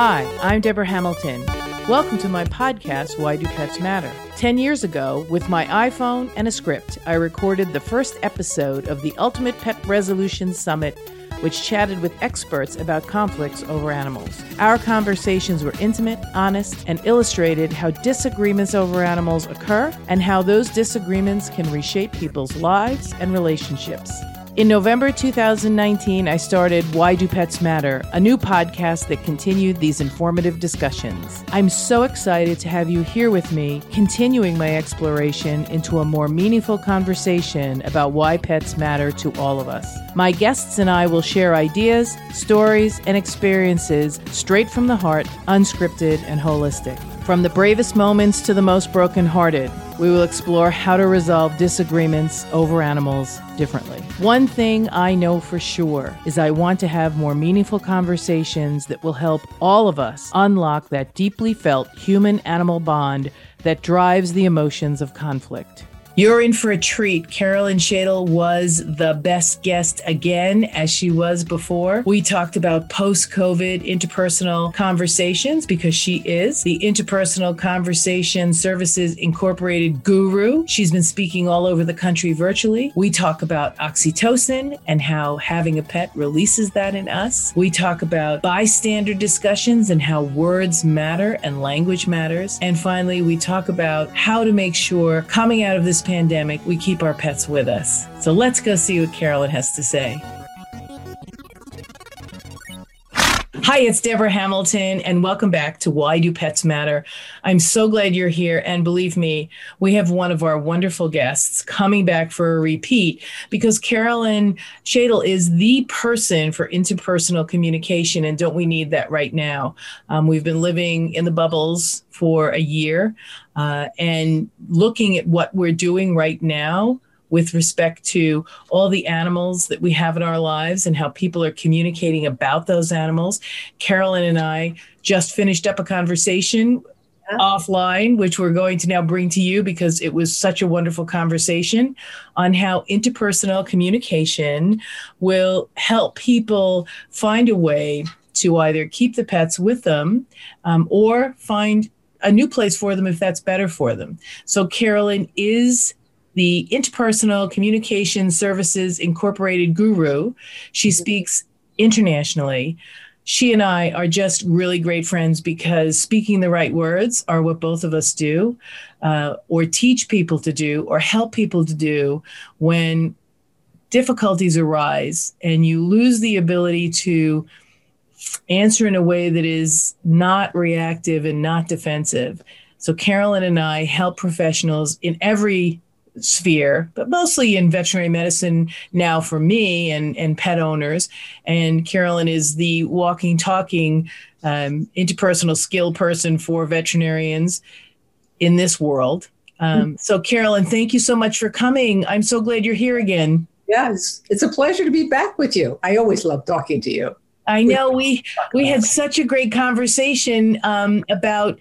Hi, I'm Deborah Hamilton. Welcome to my podcast, Why Do Pets Matter? Ten years ago, with my iPhone and a script, I recorded the first episode of the Ultimate Pet Resolution Summit, which chatted with experts about conflicts over animals. Our conversations were intimate, honest, and illustrated how disagreements over animals occur and how those disagreements can reshape people's lives and relationships. In November 2019, I started Why Do Pets Matter, a new podcast that continued these informative discussions. I'm so excited to have you here with me, continuing my exploration into a more meaningful conversation about why pets matter to all of us. My guests and I will share ideas, stories, and experiences straight from the heart, unscripted and holistic. From the bravest moments to the most brokenhearted, we will explore how to resolve disagreements over animals differently. One thing I know for sure is I want to have more meaningful conversations that will help all of us unlock that deeply felt human animal bond that drives the emotions of conflict. You're in for a treat. Carolyn Shadle was the best guest again, as she was before. We talked about post COVID interpersonal conversations because she is the Interpersonal Conversation Services Incorporated guru. She's been speaking all over the country virtually. We talk about oxytocin and how having a pet releases that in us. We talk about bystander discussions and how words matter and language matters. And finally, we talk about how to make sure coming out of this pandemic, we keep our pets with us. So let's go see what Carolyn has to say. Hi, it's Deborah Hamilton, and welcome back to Why Do Pets Matter? I'm so glad you're here. And believe me, we have one of our wonderful guests coming back for a repeat because Carolyn Shadle is the person for interpersonal communication. And don't we need that right now? Um, we've been living in the bubbles for a year uh, and looking at what we're doing right now with respect to all the animals that we have in our lives and how people are communicating about those animals. Carolyn and I just finished up a conversation offline, which we're going to now bring to you because it was such a wonderful conversation on how interpersonal communication will help people find a way to either keep the pets with them um, or find a new place for them if that's better for them. So Carolyn is the Interpersonal Communication Services Incorporated guru. She mm-hmm. speaks internationally. She and I are just really great friends because speaking the right words are what both of us do, uh, or teach people to do, or help people to do when difficulties arise and you lose the ability to answer in a way that is not reactive and not defensive. So, Carolyn and I help professionals in every sphere, but mostly in veterinary medicine now for me and, and pet owners. And Carolyn is the walking, talking um, interpersonal skill person for veterinarians in this world. Um, so, Carolyn, thank you so much for coming. I'm so glad you're here again. Yes, it's a pleasure to be back with you. I always love talking to you. I know we we had such a great conversation um, about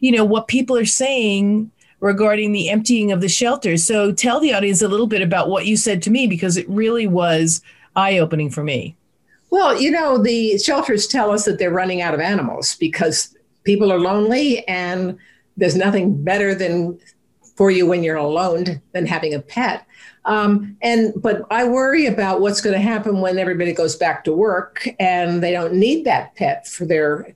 you know what people are saying regarding the emptying of the shelters. So tell the audience a little bit about what you said to me because it really was eye opening for me. Well, you know, the shelters tell us that they're running out of animals because people are lonely and there's nothing better than for you when you're alone than having a pet. Um, and but I worry about what's going to happen when everybody goes back to work and they don't need that pet for their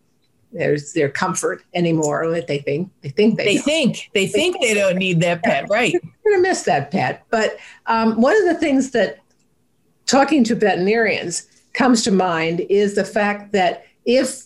there's their comfort anymore that they think they think they, they think they, they think they don't need that pet right. You're gonna miss that pet. But um, one of the things that talking to veterinarians comes to mind is the fact that if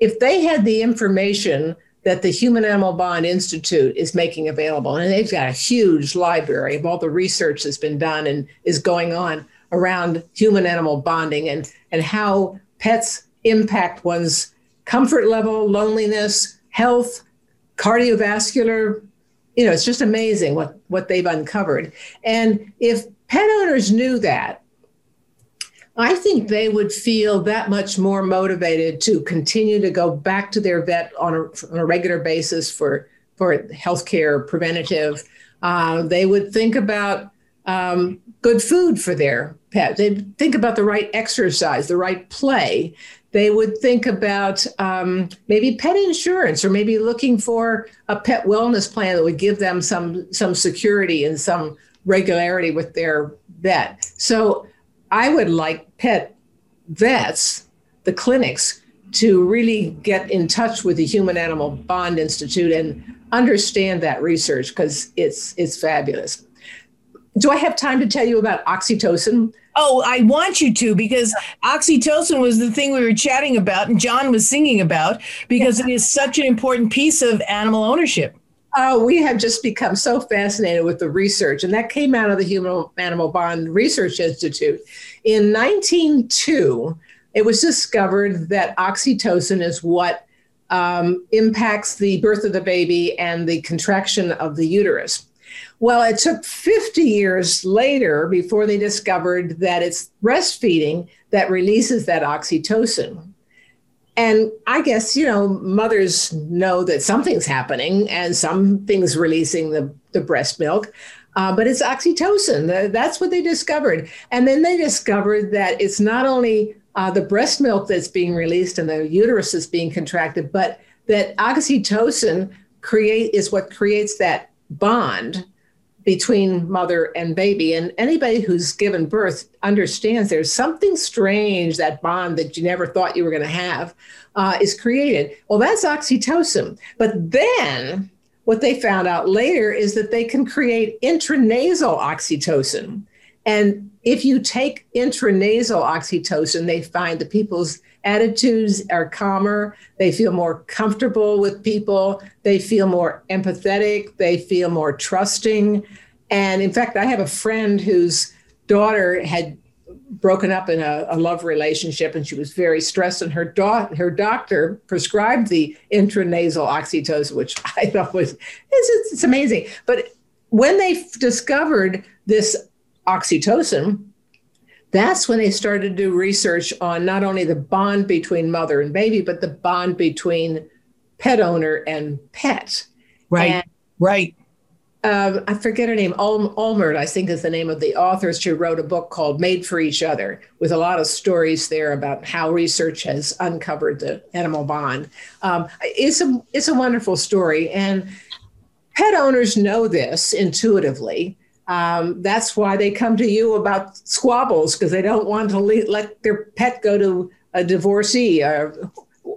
if they had the information that the Human Animal Bond Institute is making available, and they've got a huge library of all the research that's been done and is going on around human animal bonding and, and how pets impact one's comfort level, loneliness, health, cardiovascular. You know, it's just amazing what, what they've uncovered. And if pet owners knew that, I think they would feel that much more motivated to continue to go back to their vet on a, on a regular basis for, for healthcare preventative. Uh, they would think about um, good food for their pet. They'd think about the right exercise, the right play. They would think about um, maybe pet insurance or maybe looking for a pet wellness plan that would give them some some security and some regularity with their vet. So I would like pet vets, the clinics, to really get in touch with the Human Animal Bond Institute and understand that research because it's it's fabulous. Do I have time to tell you about oxytocin? Oh, I want you to because oxytocin was the thing we were chatting about and John was singing about because it is such an important piece of animal ownership. Oh, we have just become so fascinated with the research, and that came out of the Human Animal Bond Research Institute. In 1902, it was discovered that oxytocin is what um, impacts the birth of the baby and the contraction of the uterus. Well, it took 50 years later before they discovered that it's breastfeeding that releases that oxytocin. And I guess, you know, mothers know that something's happening and something's releasing the, the breast milk. Uh, but it's oxytocin. That's what they discovered. And then they discovered that it's not only uh, the breast milk that's being released and the uterus is being contracted, but that oxytocin create is what creates that bond between mother and baby. And anybody who's given birth understands there's something strange, that bond that you never thought you were going to have uh, is created. Well, that's oxytocin. But then what they found out later is that they can create intranasal oxytocin. And if you take intranasal oxytocin, they find the people's attitudes are calmer. They feel more comfortable with people. They feel more empathetic. They feel more trusting. And in fact, I have a friend whose daughter had broken up in a, a love relationship and she was very stressed. And her, do- her doctor prescribed the intranasal oxytocin, which I thought was it's, it's amazing. But when they discovered this oxytocin, that's when they started to do research on not only the bond between mother and baby, but the bond between pet owner and pet. Right. And, right. Um, I forget her name. Ul- Olmert, I think, is the name of the author. She wrote a book called Made for Each Other with a lot of stories there about how research has uncovered the animal bond. Um, it's, a, it's a wonderful story. And pet owners know this intuitively um, that's why they come to you about squabbles because they don't want to le- let their pet go to a divorcee or,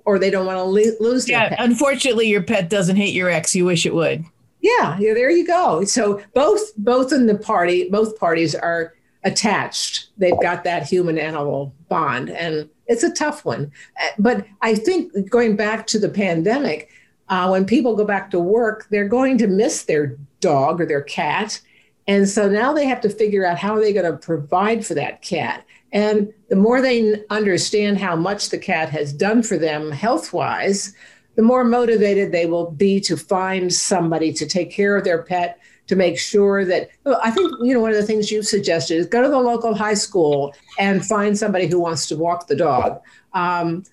or they don't want to le- lose yeah, pet. Unfortunately, your pet doesn't hate your ex. You wish it would. Yeah, yeah, there you go. So both both in the party, both parties are attached. They've got that human animal bond, and it's a tough one. Uh, but I think going back to the pandemic, uh, when people go back to work, they're going to miss their dog or their cat and so now they have to figure out how are they going to provide for that cat. And the more they understand how much the cat has done for them health wise, the more motivated they will be to find somebody to take care of their pet, to make sure that I think, you know, one of the things you've suggested is go to the local high school and find somebody who wants to walk the dog. Um,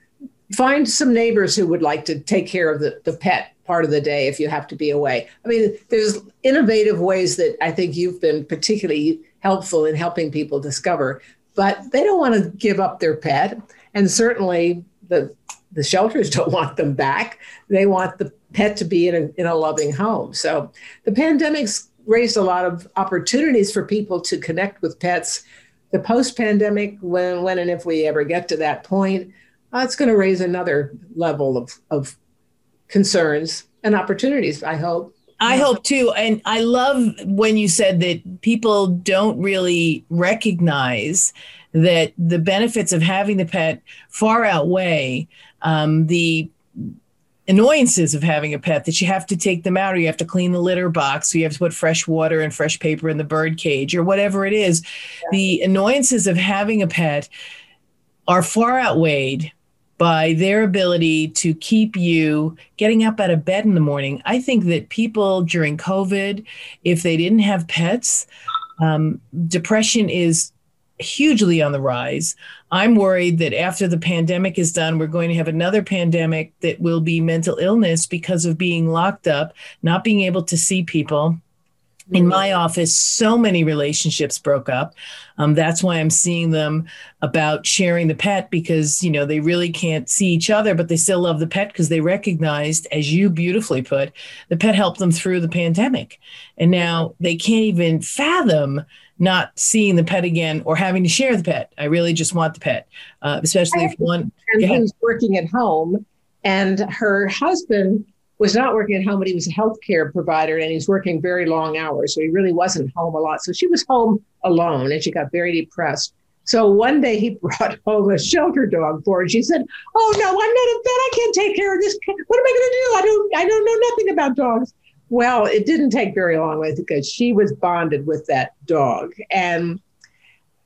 find some neighbors who would like to take care of the, the pet part of the day if you have to be away. I mean, there's innovative ways that I think you've been particularly helpful in helping people discover, but they don't want to give up their pet. And certainly the the shelters don't want them back. They want the pet to be in a, in a loving home. So the pandemic's raised a lot of opportunities for people to connect with pets. The post-pandemic, when, when and if we ever get to that point, uh, it's going to raise another level of, of concerns and opportunities, I hope. I hope too. And I love when you said that people don't really recognize that the benefits of having the pet far outweigh um, the annoyances of having a pet that you have to take them out or you have to clean the litter box or you have to put fresh water and fresh paper in the bird cage or whatever it is. Yeah. The annoyances of having a pet are far outweighed by their ability to keep you getting up out of bed in the morning. I think that people during COVID, if they didn't have pets, um, depression is hugely on the rise. I'm worried that after the pandemic is done, we're going to have another pandemic that will be mental illness because of being locked up, not being able to see people, in my office, so many relationships broke up. Um, that's why I'm seeing them about sharing the pet because, you know, they really can't see each other, but they still love the pet because they recognized, as you beautifully put, the pet helped them through the pandemic. And now they can't even fathom not seeing the pet again or having to share the pet. I really just want the pet, uh, especially if one. who's working at home and her husband was not working at home, but he was a healthcare provider and he's working very long hours. So he really wasn't home a lot. So she was home alone and she got very depressed. So one day he brought home a shelter dog for her. She said, "Oh no, I'm not a vet. I can't take care of this. What am I going to do? I don't. I don't know nothing about dogs." Well, it didn't take very long because she was bonded with that dog, and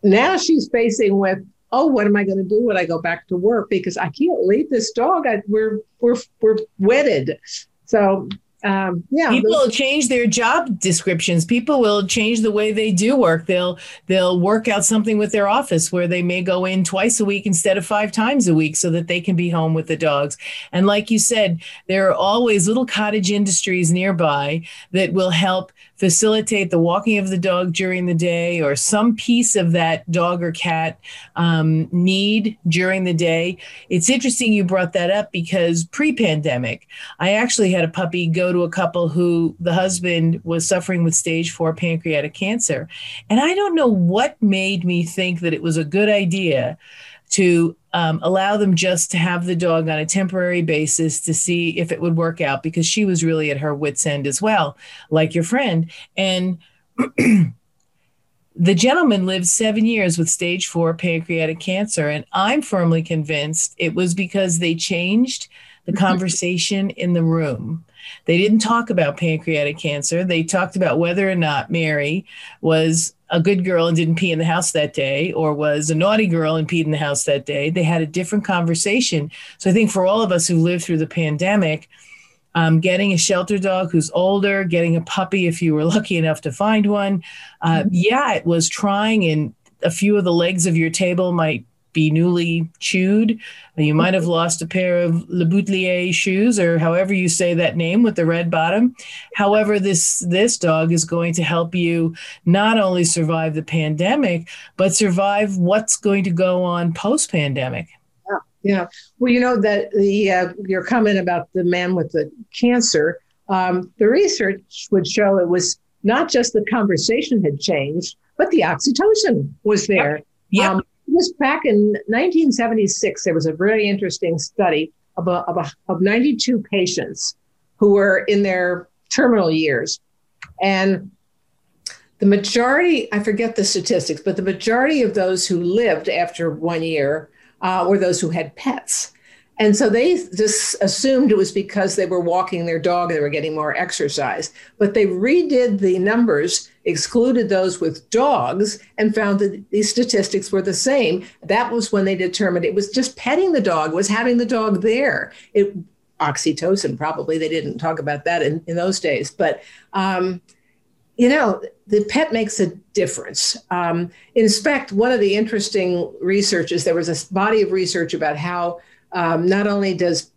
now she's facing with oh, what am I going to do when I go back to work? Because I can't leave this dog. I, we're we're we're wedded. So um, yeah, people will change their job descriptions. People will change the way they do work. They'll they'll work out something with their office where they may go in twice a week instead of five times a week, so that they can be home with the dogs. And like you said, there are always little cottage industries nearby that will help facilitate the walking of the dog during the day or some piece of that dog or cat um, need during the day. It's interesting you brought that up because pre pandemic, I actually had a puppy go to a couple who the husband was suffering with stage four pancreatic cancer. And I don't know what made me think that it was a good idea to um, allow them just to have the dog on a temporary basis to see if it would work out because she was really at her wits' end as well, like your friend. And the gentleman lived seven years with stage four pancreatic cancer. And I'm firmly convinced it was because they changed the conversation in the room. They didn't talk about pancreatic cancer. They talked about whether or not Mary was a good girl and didn't pee in the house that day or was a naughty girl and peed in the house that day. They had a different conversation. So I think for all of us who lived through the pandemic, um, getting a shelter dog who's older, getting a puppy if you were lucky enough to find one, uh, mm-hmm. yeah, it was trying, and a few of the legs of your table might be newly chewed. You might have lost a pair of Le Boutillier shoes, or however you say that name with the red bottom. However, this this dog is going to help you not only survive the pandemic, but survive what's going to go on post pandemic. Yeah, yeah. Well, you know that the uh, your comment about the man with the cancer, um, the research would show it was not just the conversation had changed, but the oxytocin was there. Yep. yep. Um, was back in 1976. There was a very interesting study of, a, of, a, of 92 patients who were in their terminal years. And the majority, I forget the statistics, but the majority of those who lived after one year uh, were those who had pets. And so they just assumed it was because they were walking their dog and they were getting more exercise. But they redid the numbers, excluded those with dogs, and found that these statistics were the same. That was when they determined it was just petting the dog, was having the dog there. It oxytocin, probably. They didn't talk about that in, in those days. But um, you know, the pet makes a difference. Um, in fact, one of the interesting researches, there was a body of research about how um, not only does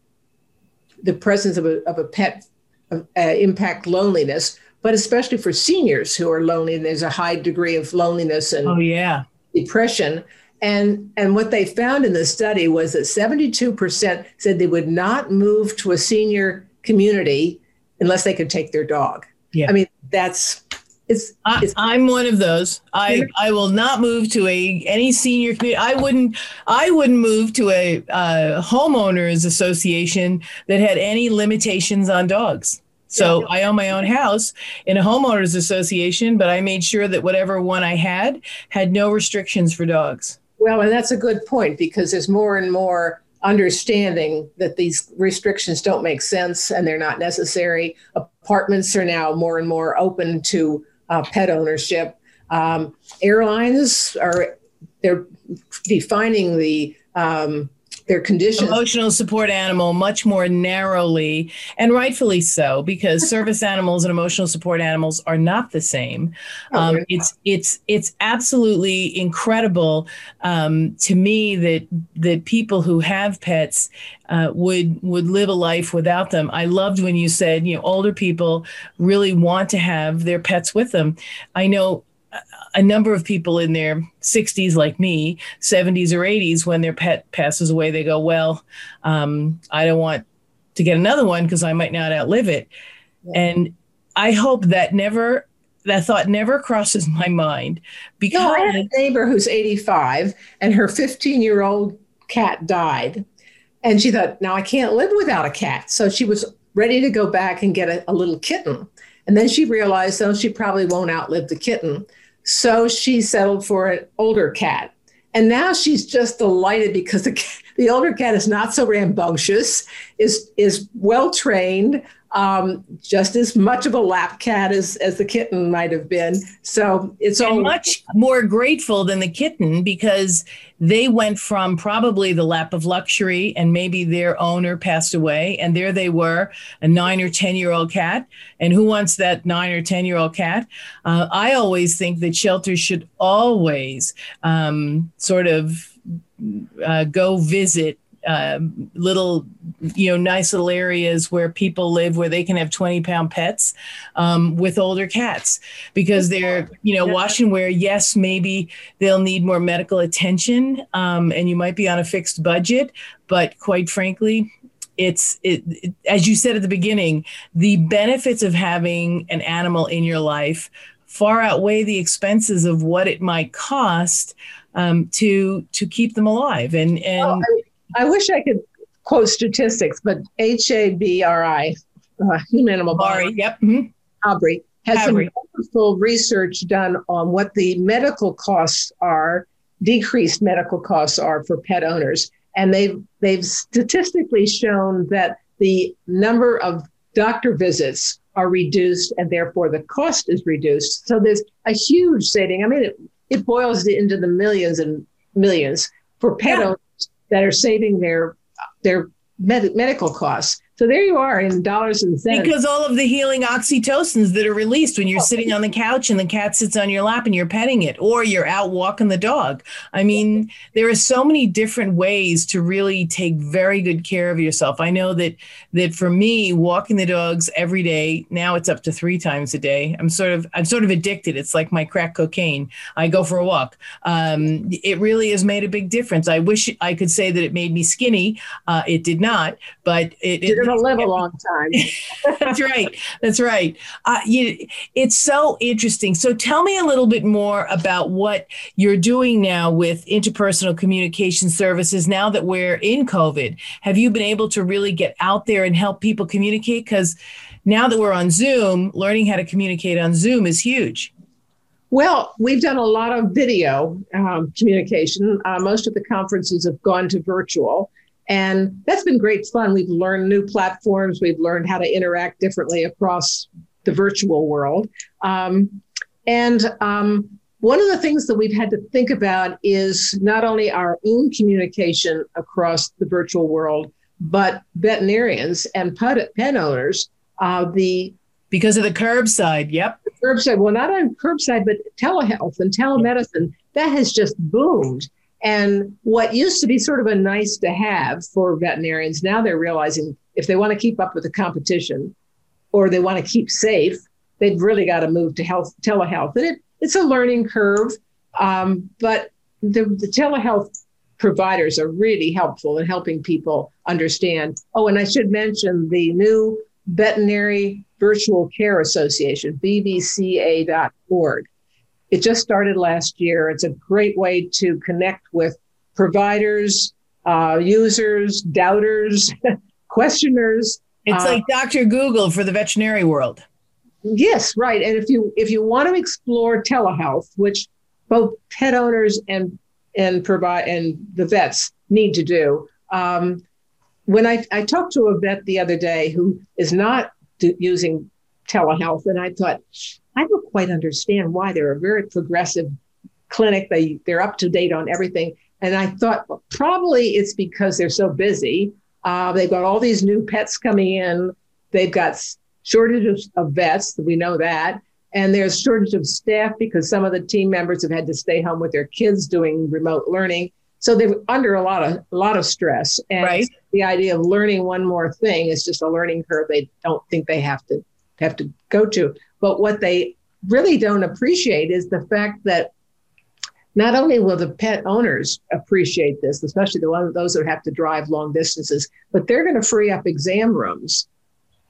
the presence of a, of a pet uh, impact loneliness, but especially for seniors who are lonely, there's a high degree of loneliness and oh yeah depression. And and what they found in the study was that 72% said they would not move to a senior community unless they could take their dog. Yeah. I mean, that's it's, it's I, am one of those. I I will not move to a any senior community. I wouldn't I wouldn't move to a uh, homeowners association that had any limitations on dogs. So yeah. I own my own house in a homeowners association, but I made sure that whatever one I had had no restrictions for dogs. Well, and that's a good point because there's more and more understanding that these restrictions don't make sense and they're not necessary. Apartments are now more and more open to uh, pet ownership. Um, airlines are they're defining the um, their conditions. Emotional support animal much more narrowly, and rightfully so, because service animals and emotional support animals are not the same. Oh, um, it's it's it's absolutely incredible um, to me that that people who have pets uh, would would live a life without them. I loved when you said you know older people really want to have their pets with them. I know a number of people in their 60s like me 70s or 80s when their pet passes away they go well um, i don't want to get another one because i might not outlive it. Yeah. and i hope that never that thought never crosses my mind because no, I have a neighbor who's 85 and her 15 year old cat died. And she thought now i can't live without a cat. So she was ready to go back and get a, a little kitten. And then she realized though she probably won't outlive the kitten so she settled for an older cat. And now she's just delighted because the, the older cat is not so rambunctious, is, is well trained, um, just as much of a lap cat as, as the kitten might have been. So it's all much more grateful than the kitten because they went from probably the lap of luxury and maybe their owner passed away. And there they were, a nine or 10 year old cat. And who wants that nine or 10 year old cat? Uh, I always think that shelters should always um, sort of uh, go visit um, little, you know, nice little areas where people live where they can have 20 pound pets um, with older cats. Because they're, you know, wash and wear. Yes, maybe they'll need more medical attention um, and you might be on a fixed budget, but quite frankly, it's it, it, as you said at the beginning the benefits of having an animal in your life far outweigh the expenses of what it might cost um, to to keep them alive. And and I wish I could quote statistics, but HABRI, uh, Human Animal Body, yep, mm-hmm. HABRI, has HABRI. some wonderful research done on what the medical costs are, decreased medical costs are for pet owners, and they've they've statistically shown that the number of doctor visits are reduced, and therefore the cost is reduced. So there's a huge saving. I mean, it, it boils into the millions and millions for pet yeah. owners that are saving their their med- medical costs. So there you are in dollars and cents. Because all of the healing oxytocins that are released when you're sitting on the couch and the cat sits on your lap and you're petting it, or you're out walking the dog. I mean, there are so many different ways to really take very good care of yourself. I know that that for me, walking the dogs every day, now it's up to three times a day. I'm sort of I'm sort of addicted. It's like my crack cocaine. I go for a walk. Um, it really has made a big difference. I wish I could say that it made me skinny. Uh, it did not, but it, it going to live a long time. That's right. That's right. Uh, you, it's so interesting. So tell me a little bit more about what you're doing now with interpersonal communication services now that we're in COVID. Have you been able to really get out there and help people communicate? Because now that we're on Zoom, learning how to communicate on Zoom is huge. Well, we've done a lot of video um, communication. Uh, most of the conferences have gone to virtual. And that's been great fun. We've learned new platforms, we've learned how to interact differently across the virtual world. Um, and um, one of the things that we've had to think about is not only our own communication across the virtual world, but veterinarians and pet, pet owners. Uh, the because of the curbside, yep. Curbside. Well, not on curbside, but telehealth and telemedicine that has just boomed. And what used to be sort of a nice to have for veterinarians, now they're realizing if they want to keep up with the competition or they want to keep safe, they've really got to move to health telehealth. And it, it's a learning curve, um, but the, the telehealth providers are really helpful in helping people understand. Oh, and I should mention the new Veterinary Virtual Care Association, vvca.org. It just started last year. It's a great way to connect with providers, uh, users, doubters, questioners. It's uh, like Dr. Google for the veterinary world. Yes, right. And if you if you want to explore telehealth, which both pet owners and and provide and the vets need to do, um, when I, I talked to a vet the other day who is not do, using telehealth, and I thought, I don't quite understand why they're a very progressive clinic. They they're up to date on everything. And I thought well, probably it's because they're so busy. Uh, they've got all these new pets coming in. They've got shortages of vets. We know that. And there's shortage of staff because some of the team members have had to stay home with their kids doing remote learning. So they're under a lot of a lot of stress. And right. the idea of learning one more thing is just a learning curve they don't think they have to have to go to. But what they really don't appreciate is the fact that not only will the pet owners appreciate this, especially the ones those that have to drive long distances, but they're going to free up exam rooms.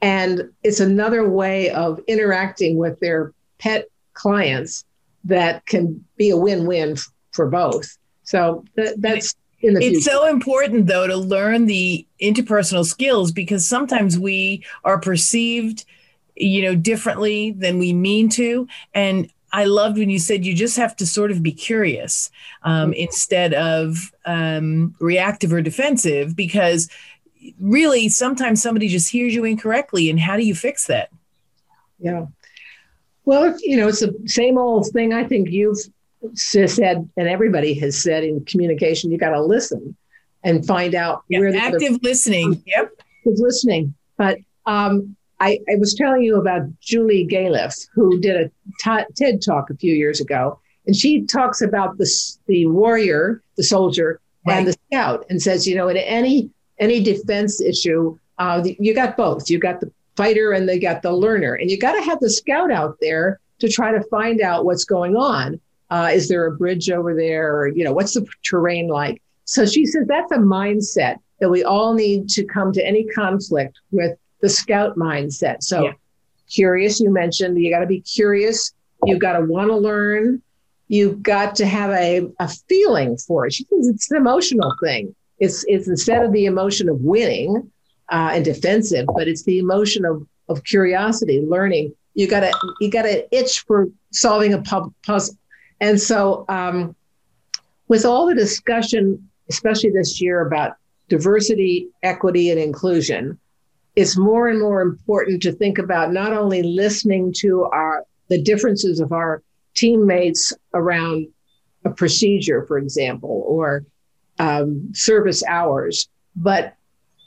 And it's another way of interacting with their pet clients that can be a win-win for both. So th- that's in the It's so important though to learn the interpersonal skills because sometimes we are perceived you know differently than we mean to and I loved when you said you just have to sort of be curious um, mm-hmm. instead of um, reactive or defensive, because really sometimes somebody just hears you incorrectly. And how do you fix that? Yeah. Well, you know, it's the same old thing I think you've said, and everybody has said in communication, you got to listen and find out yeah, where the active other, listening. Yep. Active listening. But um, I, I, was telling you about Julie Galef, who did a t- TED talk a few years ago, and she talks about the the warrior, the soldier, right. and the scout, and says, you know, in any any defense issue, uh, you got both. You got the fighter and they got the learner, and you got to have the scout out there to try to find out what's going on. Uh, is there a bridge over there? Or, you know, what's the terrain like? So she says that's a mindset that we all need to come to any conflict with the scout mindset. So, yeah. curious, you mentioned you got to be curious. You've got to want to learn. You've got to have a, a feeling for it. She says it's an emotional thing. It's, it's instead of the emotion of winning uh, and defensive, but it's the emotion of, of curiosity, learning. You got to you got to itch for solving a pub- puzzle. And so, um, with all the discussion, especially this year about diversity, equity, and inclusion, it's more and more important to think about not only listening to our the differences of our teammates around a procedure, for example, or um, service hours, but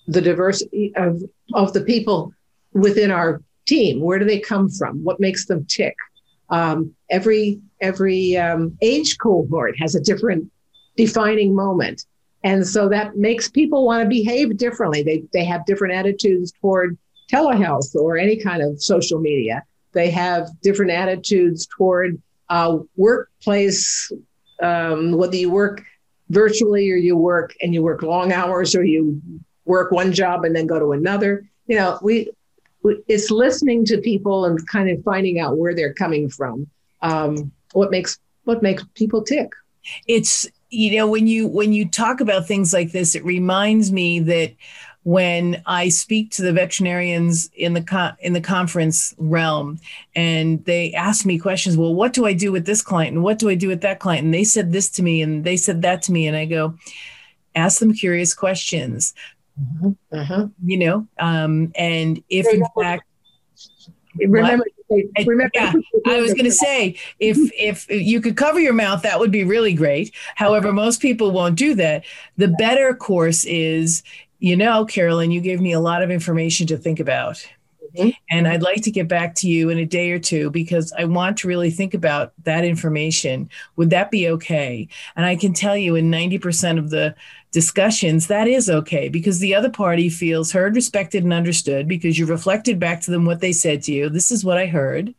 the diversity of, of the people within our team. Where do they come from? What makes them tick? Um, every every um, age cohort has a different defining moment. And so that makes people want to behave differently. They, they have different attitudes toward telehealth or any kind of social media. They have different attitudes toward uh, workplace, um, whether you work virtually or you work and you work long hours or you work one job and then go to another. You know, we, we it's listening to people and kind of finding out where they're coming from. Um, what makes what makes people tick. It's you know when you when you talk about things like this it reminds me that when I speak to the veterinarians in the co- in the conference realm, and they ask me questions. Well, what do I do with this client, and what do I do with that client? And they said this to me, and they said that to me, and I go, ask them curious questions. Mm-hmm. Uh-huh. You know, um, and if in fact, remember Remember, yeah, I was going to say if if you could cover your mouth, that would be really great. However, most people won't do that. The better course is, you know, Carolyn, you gave me a lot of information to think about. Mm-hmm. And I'd like to get back to you in a day or two because I want to really think about that information. Would that be okay? And I can tell you in 90% of the discussions, that is okay because the other party feels heard, respected, and understood because you reflected back to them what they said to you. This is what I heard.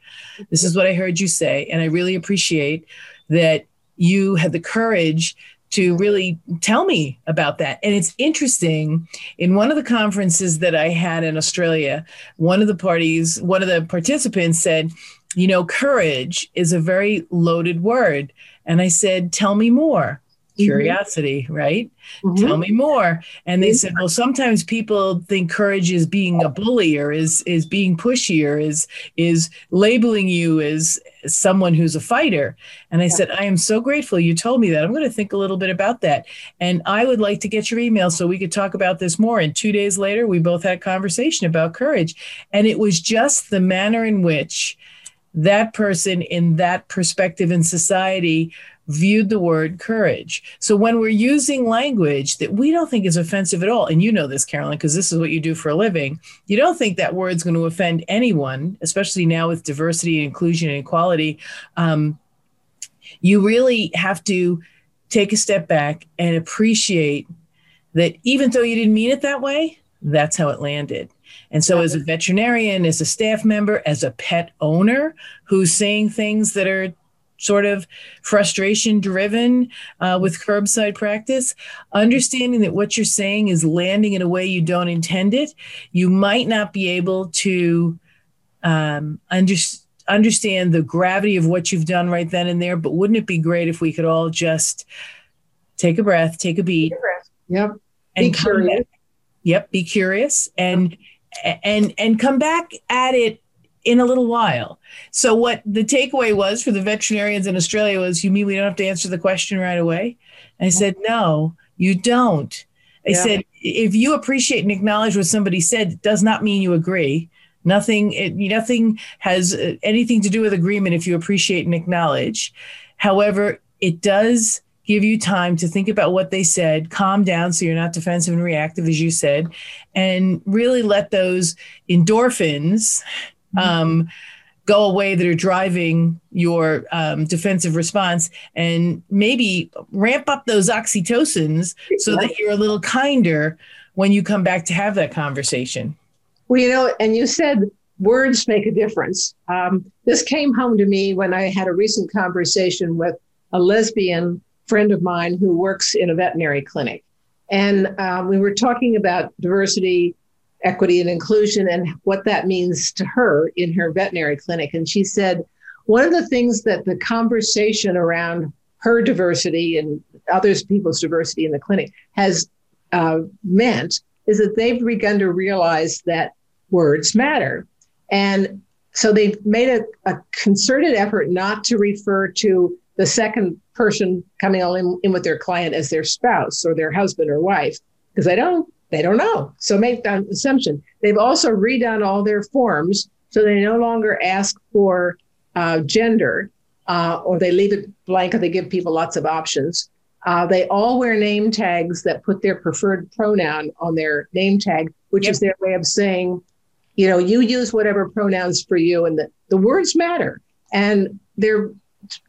This is what I heard you say. And I really appreciate that you had the courage to really tell me about that. And it's interesting. In one of the conferences that I had in Australia, one of the parties, one of the participants said, You know, courage is a very loaded word. And I said, Tell me more. Mm-hmm. curiosity, mm-hmm. right? Mm-hmm. Tell me more. And they said, well, sometimes people think courage is being a bully or is is being pushy or is is labeling you as someone who's a fighter. And I yeah. said, I am so grateful you told me that. I'm going to think a little bit about that. And I would like to get your email so we could talk about this more. And two days later, we both had a conversation about courage. And it was just the manner in which that person in that perspective in society viewed the word courage. So when we're using language that we don't think is offensive at all, and you know this, Carolyn, because this is what you do for a living, you don't think that word's going to offend anyone, especially now with diversity, and inclusion, and equality. Um, you really have to take a step back and appreciate that even though you didn't mean it that way, that's how it landed. And so, as a veterinarian, as a staff member, as a pet owner who's saying things that are sort of frustration driven uh, with curbside practice, understanding that what you're saying is landing in a way you don't intend it, you might not be able to um, under, understand the gravity of what you've done right then and there. But wouldn't it be great if we could all just take a breath, take a beat? Yep. And be curious. Yep. Be curious and and and come back at it in a little while. So what the takeaway was for the veterinarians in Australia was, you mean we don't have to answer the question right away? And I said, no, you don't. I yeah. said, if you appreciate and acknowledge what somebody said, it does not mean you agree. Nothing, it, nothing has uh, anything to do with agreement if you appreciate and acknowledge. However, it does give you time to think about what they said, calm down so you're not defensive and reactive, as you said, and really let those endorphins Mm-hmm. um, go away that are driving your um, defensive response and maybe ramp up those oxytocins so that you're a little kinder when you come back to have that conversation. Well, you know, and you said words make a difference. Um, this came home to me when I had a recent conversation with a lesbian friend of mine who works in a veterinary clinic. And um, we were talking about diversity equity and inclusion and what that means to her in her veterinary clinic. And she said, one of the things that the conversation around her diversity and others people's diversity in the clinic has uh, meant is that they've begun to realize that words matter. And so they've made a, a concerted effort not to refer to the second person coming in, in with their client as their spouse or their husband or wife, because they don't they don't know. So make that assumption. They've also redone all their forms so they no longer ask for uh, gender uh, or they leave it blank or they give people lots of options. Uh, they all wear name tags that put their preferred pronoun on their name tag, which yep. is their way of saying, you know, you use whatever pronouns for you, and the, the words matter. And they're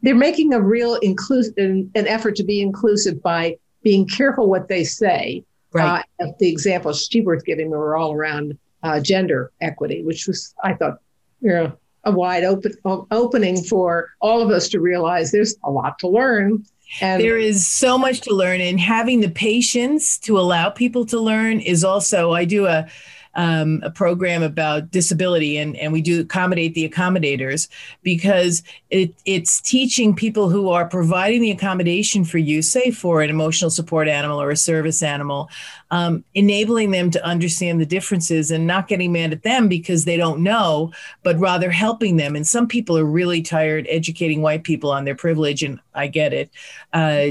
they're making a real inclusive an, an effort to be inclusive by being careful what they say Right. Uh, the examples she was giving were all around uh, gender equity, which was, I thought, you know, a wide open opening for all of us to realize there's a lot to learn. And there is so much to learn, and having the patience to allow people to learn is also. I do a um, a program about disability and, and we do accommodate the accommodators because it, it's teaching people who are providing the accommodation for you, say for an emotional support animal or a service animal, um, enabling them to understand the differences and not getting mad at them because they don't know, but rather helping them. And some people are really tired educating white people on their privilege, and I get it. Uh,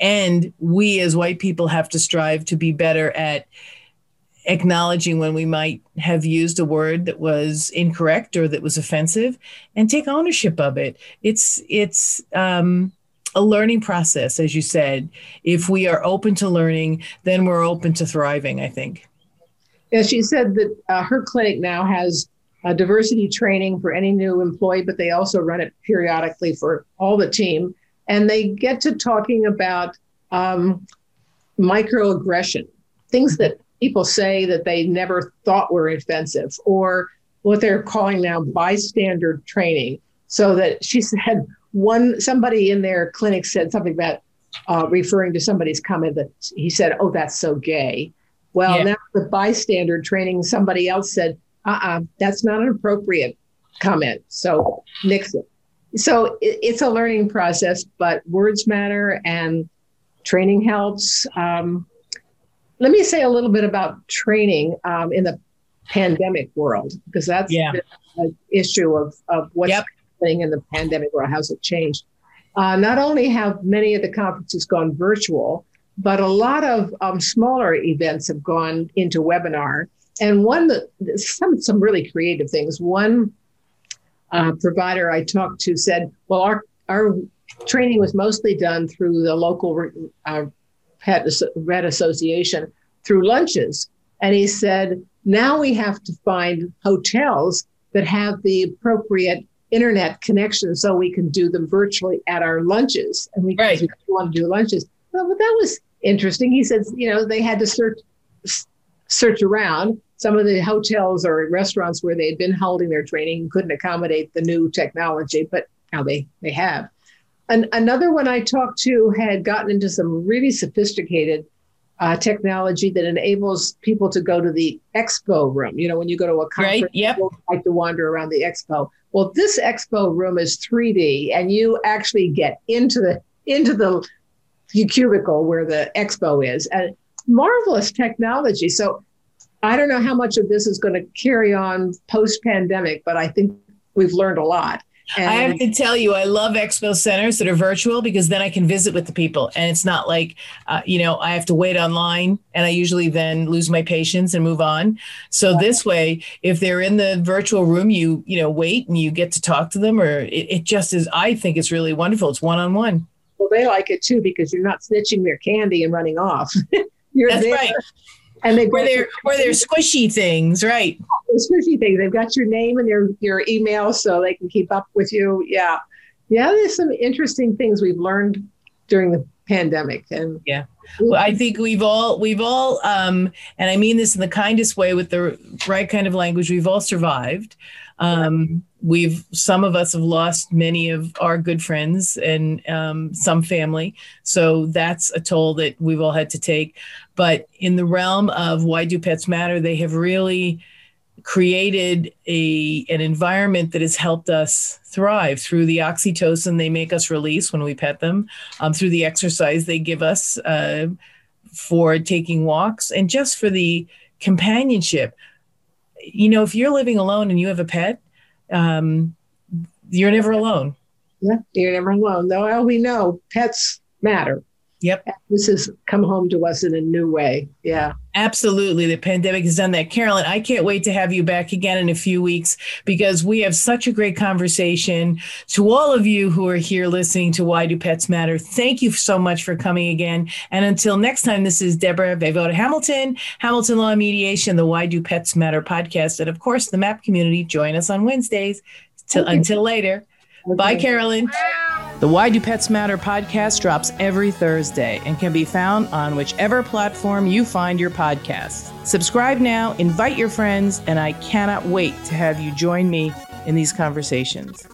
and we as white people have to strive to be better at acknowledging when we might have used a word that was incorrect or that was offensive and take ownership of it. It's it's um, a learning process as you said. If we are open to learning then we're open to thriving i think. Yeah she said that uh, her clinic now has a diversity training for any new employee but they also run it periodically for all the team. And they get to talking about um, microaggression things that people say that they never thought were offensive or what they're calling now bystander training. So that she said one somebody in their clinic said something about uh, referring to somebody's comment that he said, "Oh, that's so gay." Well, yeah. now the bystander training, somebody else said, "Uh-uh, that's not an appropriate comment." So nix it. So it, it's a learning process, but words matter and training helps. Um, let me say a little bit about training um, in the pandemic world, because that's yeah. an issue of, of what's yep. happening in the pandemic world. How's it changed? Uh, not only have many of the conferences gone virtual, but a lot of um, smaller events have gone into webinar. And one that some some really creative things. One uh, provider I talked to said, well, our, our training was mostly done through the local uh, pet vet association through lunches. And he said, now we have to find hotels that have the appropriate internet connection so we can do them virtually at our lunches. And we, right. want to do lunches. Well, but that was interesting. He said, you know, they had to search search around. Some of the hotels or restaurants where they'd been holding their training couldn't accommodate the new technology, but now they they have. And another one I talked to had gotten into some really sophisticated uh, technology that enables people to go to the expo room. You know, when you go to a conference, right? Yep. you like to wander around the expo. Well, this expo room is 3D, and you actually get into the into the cubicle where the expo is, and marvelous technology. So I don't know how much of this is going to carry on post pandemic, but I think we've learned a lot. And I have to tell you, I love expo centers that are virtual because then I can visit with the people, and it's not like, uh, you know, I have to wait online, and I usually then lose my patience and move on. So this way, if they're in the virtual room, you you know wait and you get to talk to them, or it, it just is. I think it's really wonderful. It's one on one. Well, they like it too because you're not snitching their candy and running off. you're That's there. right. And they where they're where they're squishy things, right? squishy things. They've got your name and your your email, so they can keep up with you. Yeah, yeah. There's some interesting things we've learned during the pandemic, and yeah. Well, I think we've all we've all um, and I mean this in the kindest way with the right kind of language. We've all survived. Um, we've some of us have lost many of our good friends and um, some family, so that's a toll that we've all had to take. But in the realm of why do pets matter, they have really created a an environment that has helped us thrive through the oxytocin they make us release when we pet them, um, through the exercise they give us uh, for taking walks, and just for the companionship. You know, if you're living alone and you have a pet, um, you're never alone. Yeah, you're never alone. Though we know pets matter. Yep. This has come home to us in a new way. Yeah. Absolutely. The pandemic has done that. Carolyn, I can't wait to have you back again in a few weeks because we have such a great conversation. To all of you who are here listening to Why Do Pets Matter, thank you so much for coming again. And until next time, this is Debra Vey Voda Hamilton, Hamilton Law Mediation, the Why Do Pets Matter podcast. And of course, the MAP community. Join us on Wednesdays. Till, until later. Okay. Bye, Carolyn. The Why Do Pets Matter podcast drops every Thursday and can be found on whichever platform you find your podcasts. Subscribe now, invite your friends, and I cannot wait to have you join me in these conversations.